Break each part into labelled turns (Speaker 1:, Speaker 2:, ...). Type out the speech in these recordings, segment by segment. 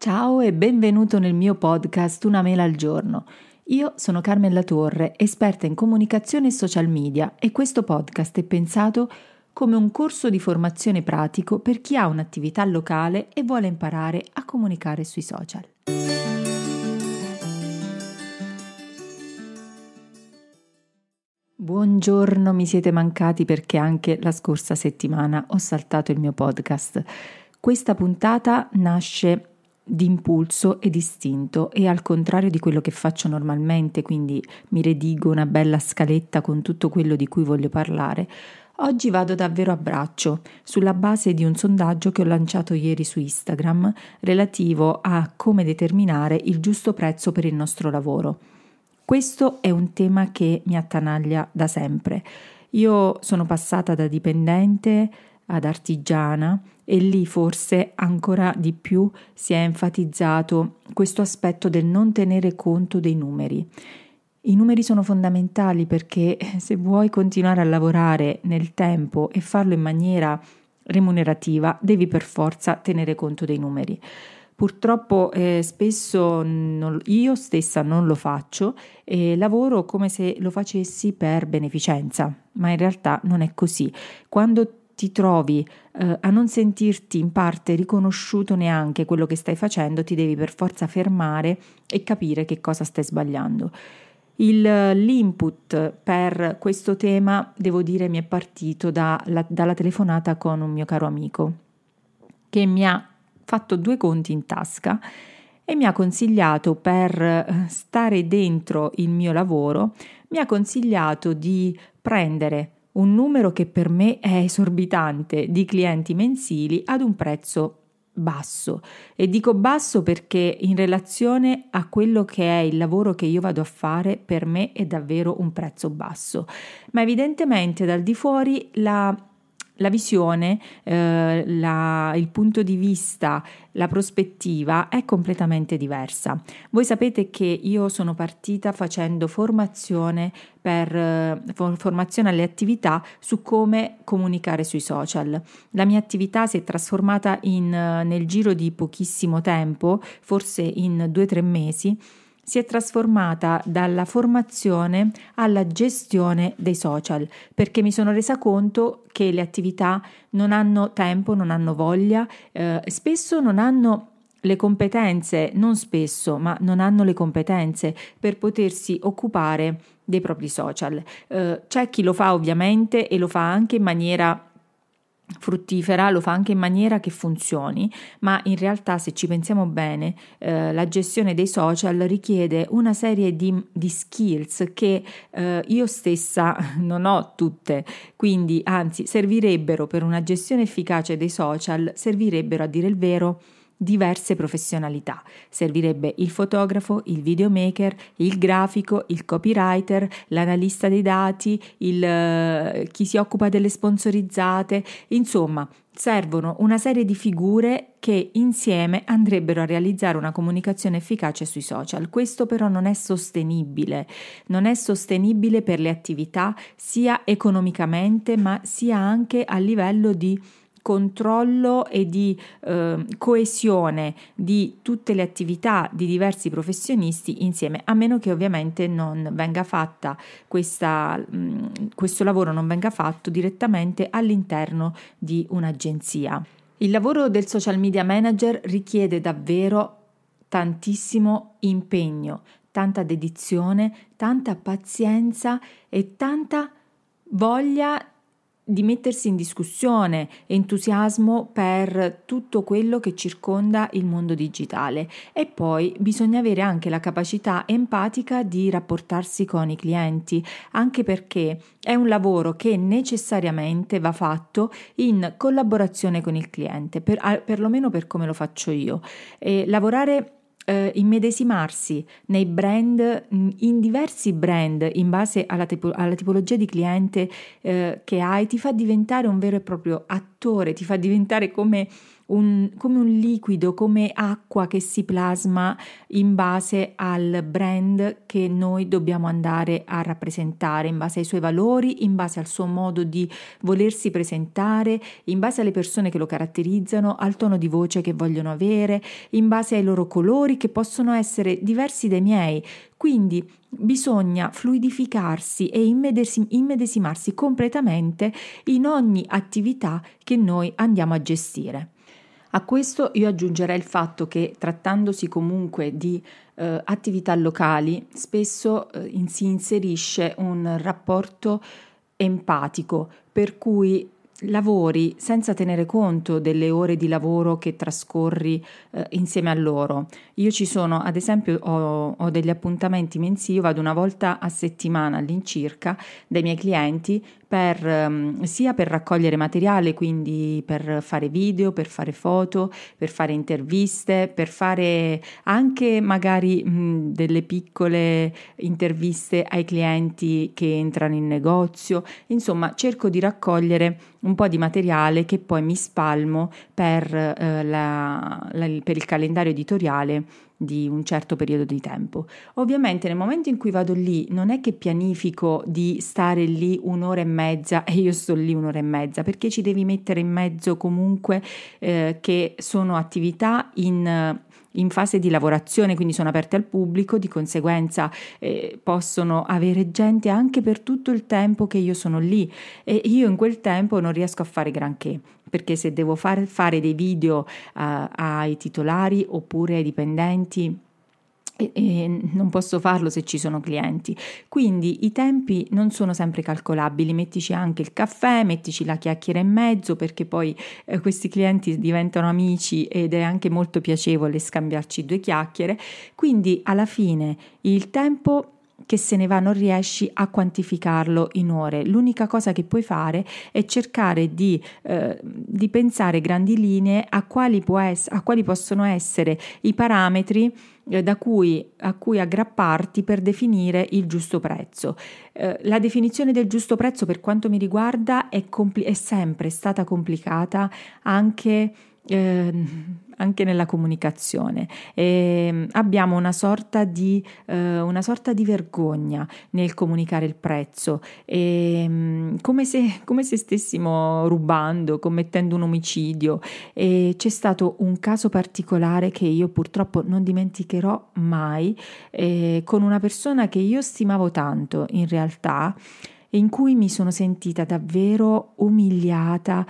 Speaker 1: Ciao e benvenuto nel mio podcast Una mela al giorno. Io sono Carmen Latorre, esperta in comunicazione e social media e questo podcast è pensato come un corso di formazione pratico per chi ha un'attività locale e vuole imparare a comunicare sui social. Buongiorno, mi siete mancati perché anche la scorsa settimana ho saltato il mio podcast. Questa puntata nasce d'impulso e distinto e al contrario di quello che faccio normalmente, quindi mi redigo una bella scaletta con tutto quello di cui voglio parlare, oggi vado davvero a braccio sulla base di un sondaggio che ho lanciato ieri su Instagram relativo a come determinare il giusto prezzo per il nostro lavoro. Questo è un tema che mi attanaglia da sempre. Io sono passata da dipendente ad artigiana e lì forse ancora di più si è enfatizzato questo aspetto del non tenere conto dei numeri. I numeri sono fondamentali perché se vuoi continuare a lavorare nel tempo e farlo in maniera remunerativa, devi per forza tenere conto dei numeri. Purtroppo eh, spesso non, io stessa non lo faccio e lavoro come se lo facessi per beneficenza, ma in realtà non è così. Quando ti trovi eh, a non sentirti in parte riconosciuto neanche quello che stai facendo, ti devi per forza fermare e capire che cosa stai sbagliando. Il, l'input per questo tema, devo dire, mi è partito da, la, dalla telefonata con un mio caro amico che mi ha fatto due conti in tasca e mi ha consigliato per eh, stare dentro il mio lavoro, mi ha consigliato di prendere un numero che per me è esorbitante di clienti mensili ad un prezzo basso. E dico basso perché in relazione a quello che è il lavoro che io vado a fare, per me è davvero un prezzo basso. Ma evidentemente dal di fuori la la visione, eh, la, il punto di vista, la prospettiva è completamente diversa. Voi sapete che io sono partita facendo formazione per eh, formazione alle attività su come comunicare sui social. La mia attività si è trasformata in, nel giro di pochissimo tempo, forse in due o tre mesi si è trasformata dalla formazione alla gestione dei social, perché mi sono resa conto che le attività non hanno tempo, non hanno voglia, eh, spesso non hanno le competenze, non spesso, ma non hanno le competenze per potersi occupare dei propri social. Eh, c'è chi lo fa ovviamente e lo fa anche in maniera fruttifera lo fa anche in maniera che funzioni, ma in realtà se ci pensiamo bene eh, la gestione dei social richiede una serie di, di skills che eh, io stessa non ho tutte, quindi anzi servirebbero per una gestione efficace dei social, servirebbero a dire il vero diverse professionalità. Servirebbe il fotografo, il videomaker, il grafico, il copywriter, l'analista dei dati, il, uh, chi si occupa delle sponsorizzate, insomma, servono una serie di figure che insieme andrebbero a realizzare una comunicazione efficace sui social. Questo però non è sostenibile, non è sostenibile per le attività sia economicamente ma sia anche a livello di controllo e di eh, coesione di tutte le attività di diversi professionisti insieme, a meno che ovviamente non venga fatta questa, mh, questo lavoro non venga fatto direttamente all'interno di un'agenzia. Il lavoro del social media manager richiede davvero tantissimo impegno, tanta dedizione, tanta pazienza e tanta voglia di mettersi in discussione, entusiasmo per tutto quello che circonda il mondo digitale e poi bisogna avere anche la capacità empatica di rapportarsi con i clienti, anche perché è un lavoro che necessariamente va fatto in collaborazione con il cliente, per, perlomeno per come lo faccio io. E lavorare eh, immedesimarsi nei brand, in diversi brand in base alla, tipo, alla tipologia di cliente eh, che hai, ti fa diventare un vero e proprio attore, ti fa diventare come un, come un liquido, come acqua che si plasma in base al brand che noi dobbiamo andare a rappresentare, in base ai suoi valori, in base al suo modo di volersi presentare, in base alle persone che lo caratterizzano, al tono di voce che vogliono avere, in base ai loro colori che possono essere diversi dai miei. Quindi bisogna fluidificarsi e immedesimarsi completamente in ogni attività che noi andiamo a gestire. A questo io aggiungerei il fatto che trattandosi comunque di eh, attività locali, spesso eh, in, si inserisce un rapporto empatico, per cui lavori senza tenere conto delle ore di lavoro che trascorri eh, insieme a loro. Io ci sono, ad esempio, ho, ho degli appuntamenti mensili, vado una volta a settimana all'incirca dai miei clienti per, um, sia per raccogliere materiale, quindi per fare video, per fare foto, per fare interviste, per fare anche magari delle piccole interviste ai clienti che entrano in negozio. Insomma, cerco di raccogliere un po' di materiale che poi mi spalmo per, eh, la, la, per il calendario editoriale di un certo periodo di tempo. Ovviamente nel momento in cui vado lì non è che pianifico di stare lì un'ora e mezza e io sto lì un'ora e mezza perché ci devi mettere in mezzo comunque eh, che sono attività in in fase di lavorazione, quindi sono aperte al pubblico, di conseguenza eh, possono avere gente anche per tutto il tempo che io sono lì. E io in quel tempo non riesco a fare granché perché se devo fare, fare dei video uh, ai titolari oppure ai dipendenti e, non posso farlo se ci sono clienti. Quindi i tempi non sono sempre calcolabili, mettici anche il caffè, mettici la chiacchiera in mezzo perché poi eh, questi clienti diventano amici ed è anche molto piacevole scambiarci due chiacchiere. Quindi alla fine il tempo che se ne va non riesci a quantificarlo in ore. L'unica cosa che puoi fare è cercare di, eh, di pensare grandi linee a quali, es- a quali, possono essere i parametri cui, a cui aggrapparti per definire il giusto prezzo. Eh, la definizione del giusto prezzo per quanto mi riguarda è, compl- è sempre stata complicata anche eh, anche nella comunicazione. E abbiamo una sorta, di, eh, una sorta di vergogna nel comunicare il prezzo, e, come, se, come se stessimo rubando, commettendo un omicidio. E c'è stato un caso particolare che io purtroppo non dimenticherò mai, eh, con una persona che io stimavo tanto in realtà in cui mi sono sentita davvero umiliata,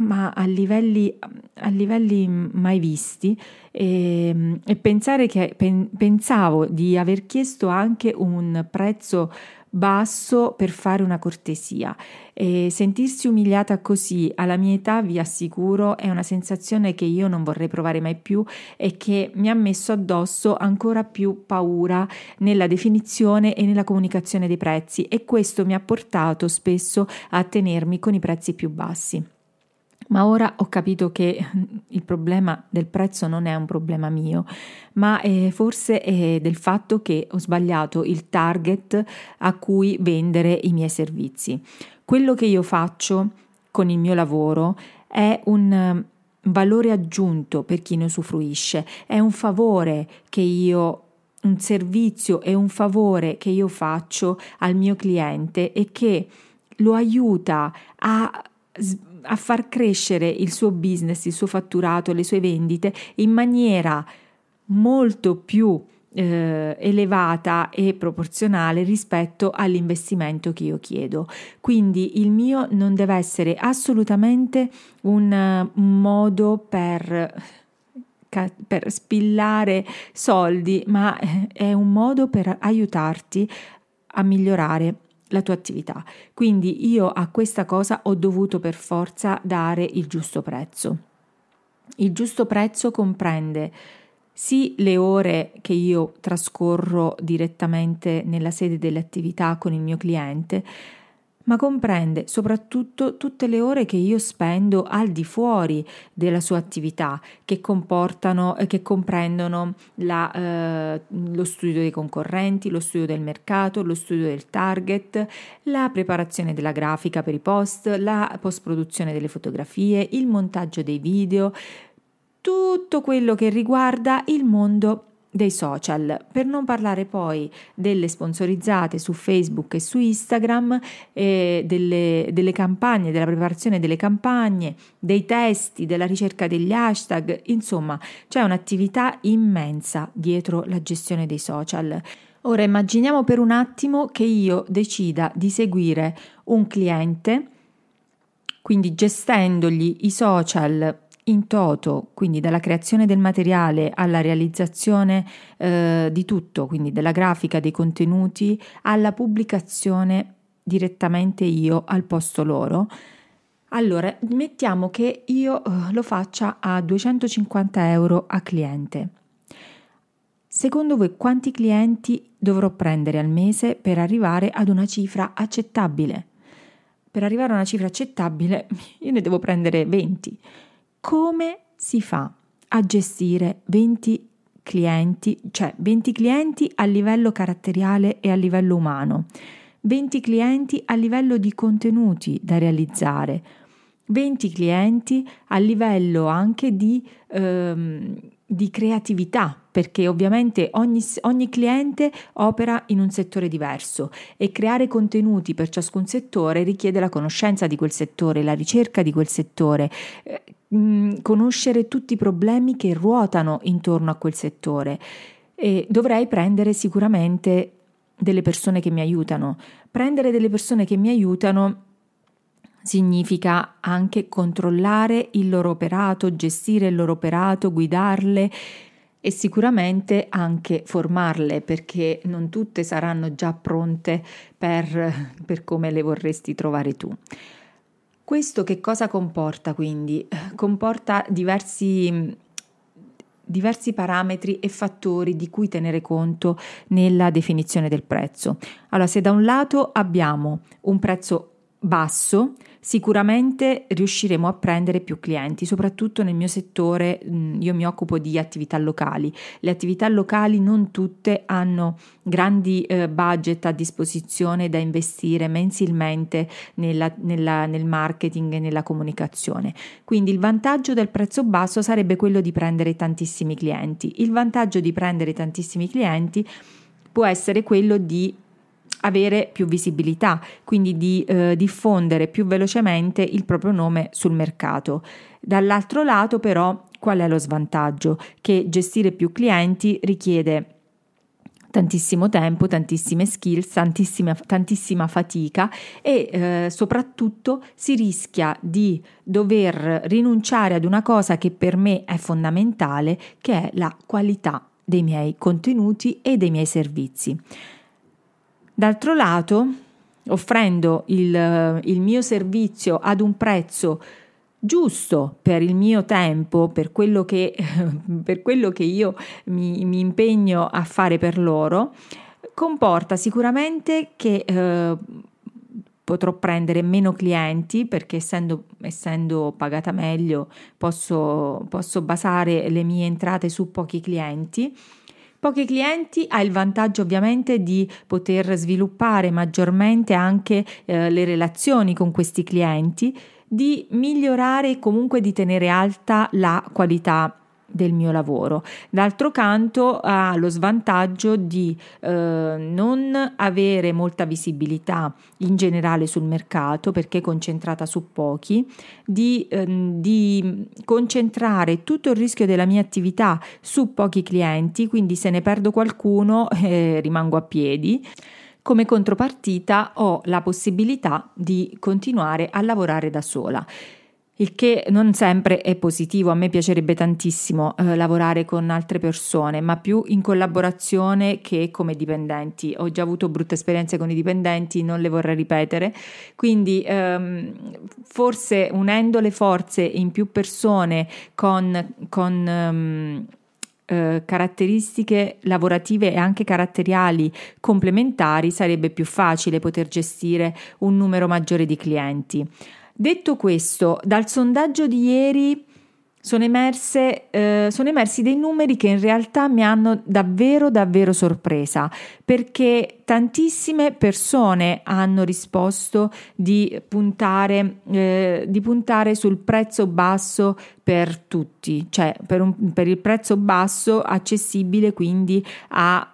Speaker 1: ma a livelli, a livelli mai visti e, e pensare che pen, pensavo di aver chiesto anche un prezzo basso per fare una cortesia. E sentirsi umiliata così alla mia età vi assicuro è una sensazione che io non vorrei provare mai più e che mi ha messo addosso ancora più paura nella definizione e nella comunicazione dei prezzi e questo mi ha portato spesso a tenermi con i prezzi più bassi ma ora ho capito che il problema del prezzo non è un problema mio, ma è forse è del fatto che ho sbagliato il target a cui vendere i miei servizi. Quello che io faccio con il mio lavoro è un valore aggiunto per chi ne usufruisce, è un favore che io un servizio e un favore che io faccio al mio cliente e che lo aiuta a a far crescere il suo business, il suo fatturato, le sue vendite in maniera molto più eh, elevata e proporzionale rispetto all'investimento che io chiedo. Quindi il mio non deve essere assolutamente un, modo per per spillare soldi, ma è un modo per aiutarti a migliorare la tua attività. Quindi io a questa cosa ho dovuto per forza dare il giusto prezzo. Il giusto prezzo comprende sì le ore che io trascorro direttamente nella sede delle attività con il mio cliente, ma comprende soprattutto tutte le ore che io spendo al di fuori della sua attività, che eh, che comprendono la, eh, lo studio dei concorrenti, lo studio del mercato, lo studio del target, la preparazione della grafica per i post, la post produzione delle fotografie, il montaggio dei video, tutto quello che riguarda il mondo dei social, per non parlare poi delle sponsorizzate su Facebook e su Instagram, eh, delle, delle campagne, della preparazione delle campagne, dei testi, della ricerca degli hashtag, insomma c'è un'attività immensa dietro la gestione dei social. Ora immaginiamo per un attimo che io decida di seguire un cliente, quindi gestendogli i social in toto, quindi dalla creazione del materiale alla realizzazione eh, di tutto, quindi della grafica, dei contenuti, alla pubblicazione direttamente io al posto loro. Allora, mettiamo che io uh, lo faccia a 250 euro a cliente. Secondo voi quanti clienti dovrò prendere al mese per arrivare ad una cifra accettabile? Per arrivare a una cifra accettabile io ne devo prendere 20 come si fa a gestire 20 clienti, cioè 20 clienti a livello caratteriale e a livello umano, 20 clienti a livello di contenuti da realizzare, 20 clienti a livello anche di, ehm, di creatività, perché ovviamente ogni, ogni, cliente opera in un settore diverso e creare contenuti per ciascun settore richiede la conoscenza di quel settore, la ricerca di quel settore, eh, mh, conoscere tutti i problemi che ruotano intorno a quel settore. E dovrei prendere sicuramente delle persone che mi aiutano. Prendere delle persone che mi aiutano significa anche controllare il loro operato, gestire il loro operato, guidarle e sicuramente anche formarle perché non tutte saranno già pronte per, per come le vorresti trovare tu. Questo che cosa comporta quindi? Comporta diversi diversi parametri e fattori di cui tenere conto nella definizione del prezzo. Allora, se da un lato abbiamo un prezzo basso, sicuramente riusciremo a prendere più clienti, soprattutto nel mio settore, io mi occupo di attività locali. Le attività locali non tutte hanno grandi eh, budget a disposizione da investire mensilmente nella, nella, nel marketing e nella comunicazione. Quindi il vantaggio del prezzo basso sarebbe quello di prendere tantissimi clienti. Il vantaggio di prendere tantissimi clienti può essere quello di avere più visibilità, quindi di eh, diffondere più velocemente il proprio nome sul mercato. Dall'altro lato però qual è lo svantaggio? Che gestire più clienti richiede tantissimo tempo, tantissime skills, tantissima, tantissima fatica e eh, soprattutto si rischia di dover rinunciare ad una cosa che per me è fondamentale, che è la qualità dei miei contenuti e dei miei servizi. D'altro lato, offrendo il, il mio servizio ad un prezzo giusto per il mio tempo, per quello che, per quello che io mi, mi, impegno a fare per loro, comporta sicuramente che eh, potrò prendere meno clienti perché essendo, essendo pagata meglio posso, posso basare le mie entrate su pochi clienti Pochi clienti ha il vantaggio ovviamente di poter sviluppare maggiormente anche eh, le relazioni con questi clienti, di migliorare e comunque di tenere alta la qualità del mio lavoro. D'altro canto ha lo svantaggio di eh, non avere molta visibilità in generale sul mercato perché è concentrata su pochi, di, eh, di concentrare tutto il rischio della mia attività su pochi clienti, quindi se ne perdo qualcuno eh, rimango a piedi. Come contropartita ho la possibilità di continuare a lavorare da sola il che non sempre è positivo. A me piacerebbe tantissimo eh, lavorare con altre persone, ma più in collaborazione che come dipendenti. Ho già avuto brutte esperienze con i dipendenti, non le vorrei ripetere. Quindi ehm, forse unendo le forze in più persone con, con um, eh, caratteristiche lavorative e anche caratteriali complementari sarebbe più facile poter gestire un numero maggiore di clienti. Detto questo, dal sondaggio di ieri sono, emerse, eh, sono emersi dei numeri che in realtà mi hanno davvero davvero sorpresa perché tantissime persone hanno risposto di puntare, eh, di puntare sul prezzo basso per tutti, cioè per, un, per il prezzo basso accessibile quindi a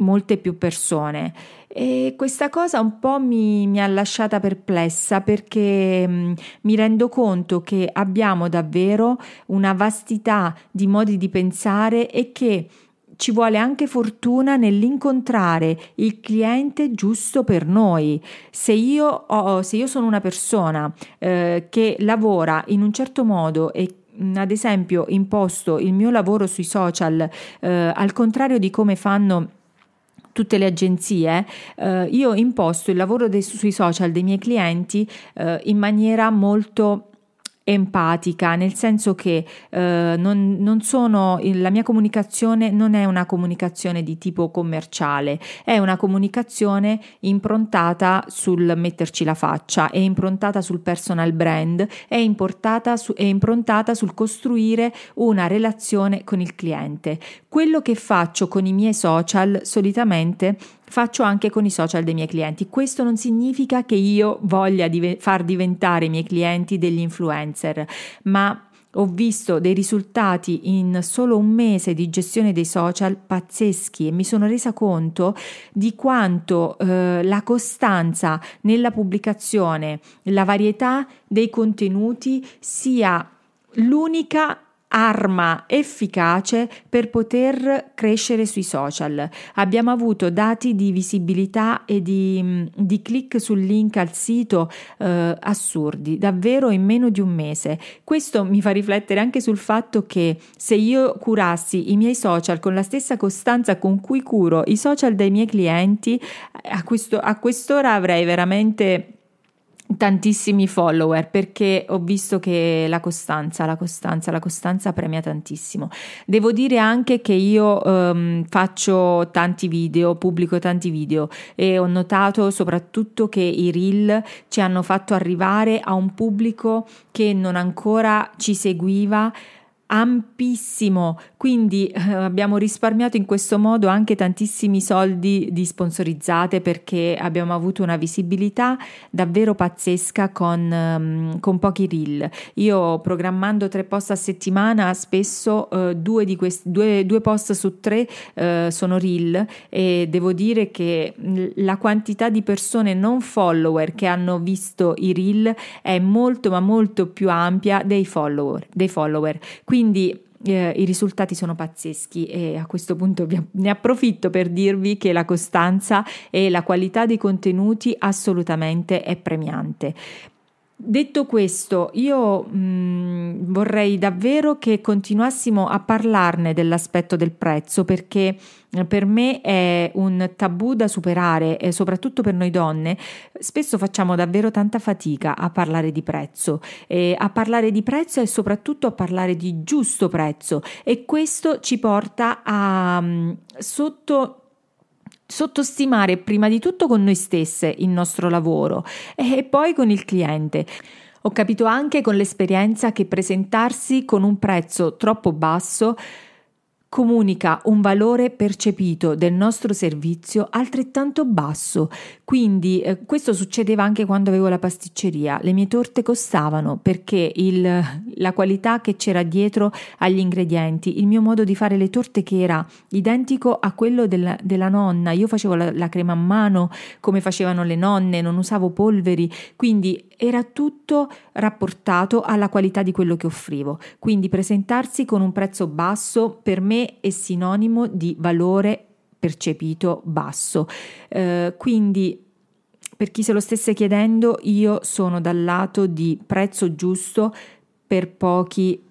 Speaker 1: molte più persone. E questa cosa un po' mi, mi ha lasciata perplessa perché mh, mm, mi rendo conto che abbiamo davvero una vastità di modi di pensare e che ci vuole anche fortuna nell'incontrare il cliente giusto per noi. Se io, ho, se io sono una persona eh, che lavora in un certo modo e mm, ad esempio imposto il mio lavoro sui social eh, al contrario di come fanno tutte le agenzie, eh, io imposto il lavoro dei, sui social dei miei clienti eh, in maniera molto empatica, nel senso che eh, non, non sono, la mia comunicazione non è una comunicazione di tipo commerciale, è una comunicazione improntata sul metterci la faccia, è improntata sul personal brand, è, su, è improntata sul costruire una relazione con il cliente. Quello che faccio con i miei social solitamente faccio anche con i social dei miei clienti. Questo non significa che io voglia div- far diventare i miei clienti degli influencer, ma ho visto dei risultati in solo un mese di gestione dei social pazzeschi e mi sono resa conto di quanto eh, la costanza nella pubblicazione, la varietà dei contenuti sia l'unica arma efficace per poter crescere sui social. Abbiamo avuto dati di visibilità e di, di click sul link al sito eh, assurdi, davvero in meno di un mese. Questo mi fa riflettere anche sul fatto che se io curassi i miei social con la stessa costanza con cui curo i social dei miei clienti, a, questo, a quest'ora avrei veramente tantissimi follower perché ho visto che la costanza, la costanza, la costanza premia tantissimo. Devo dire anche che io um, faccio tanti video, pubblico tanti video e ho notato soprattutto che i reel ci hanno fatto arrivare a un pubblico che non ancora ci seguiva ampissimo, quindi eh, abbiamo risparmiato in questo modo anche tantissimi soldi di sponsorizzate perché abbiamo avuto una visibilità davvero pazzesca con, um, con pochi reel. Io programmando tre post a settimana spesso uh, due, di questi, due, due post su tre uh, sono reel e devo dire che la quantità di persone non follower che hanno visto i reel è molto ma molto più ampia dei follower. Dei follower. Quindi quindi eh, i risultati sono pazzeschi e a questo punto ne approfitto per dirvi che la costanza e la qualità dei contenuti assolutamente è premiante. Detto questo, io mh, mm, vorrei davvero che continuassimo a parlarne dell'aspetto del prezzo perché eh, per me è un tabù da superare e soprattutto per noi donne. Spesso facciamo davvero tanta fatica a parlare di prezzo, e a parlare di prezzo e soprattutto a parlare di giusto prezzo e questo ci porta a mm, sotto sottostimare prima di tutto con noi stesse il nostro lavoro e poi con il cliente. Ho capito anche con l'esperienza che presentarsi con un prezzo troppo basso comunica un valore percepito del nostro servizio altrettanto basso. Quindi eh, questo succedeva anche quando avevo la pasticceria. Le mie torte costavano perché il, la qualità che c'era dietro agli ingredienti, il mio modo di fare le torte che era identico a quello della, della nonna. Io facevo la, la crema a mano come facevano le nonne, non usavo polveri, quindi era tutto rapportato alla qualità di quello che offrivo. Quindi presentarsi con un prezzo basso per me è sinonimo di valore percepito basso. Eh, quindi per chi se lo stesse chiedendo, io sono dal lato di prezzo giusto per pochi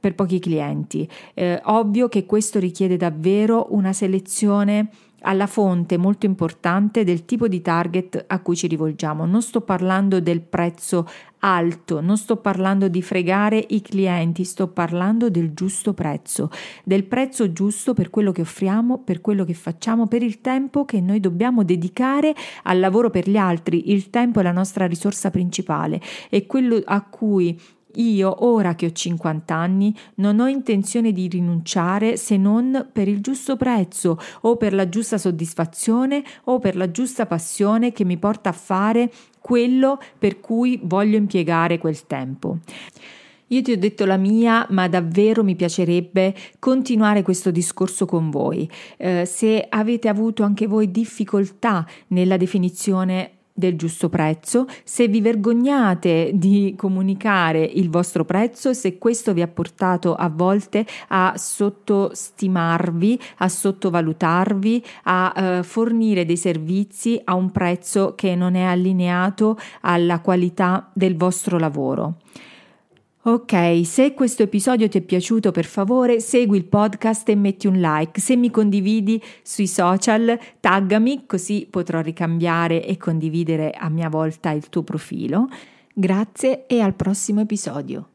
Speaker 1: per pochi clienti. Eh, ovvio che questo richiede davvero una selezione alla fonte molto importante del tipo di target a cui ci rivolgiamo. Non sto parlando del prezzo alto, non sto parlando di fregare i clienti, sto parlando del giusto prezzo, del prezzo giusto per quello che offriamo, per quello che facciamo, per il tempo che noi dobbiamo dedicare al lavoro per gli altri. Il tempo è la nostra risorsa principale, è quello a cui io, ora che ho 50 anni, non ho intenzione di rinunciare se non per il giusto prezzo o per la giusta soddisfazione o per la giusta passione che mi porta a fare quello per cui voglio impiegare quel tempo. Io ti ho detto la mia, ma davvero mi piacerebbe continuare questo discorso con voi. Eh, se avete avuto anche voi difficoltà nella definizione del giusto prezzo, se vi vergognate di comunicare il vostro prezzo, se questo vi ha portato a volte a sottostimarvi, a sottovalutarvi, a eh, fornire dei servizi a un prezzo che non è allineato alla qualità del vostro lavoro. Ok, se questo episodio ti è piaciuto per favore segui il podcast e metti un like. Se mi condividi sui social taggami così potrò ricambiare e condividere a mia volta il tuo profilo. Grazie e al prossimo episodio.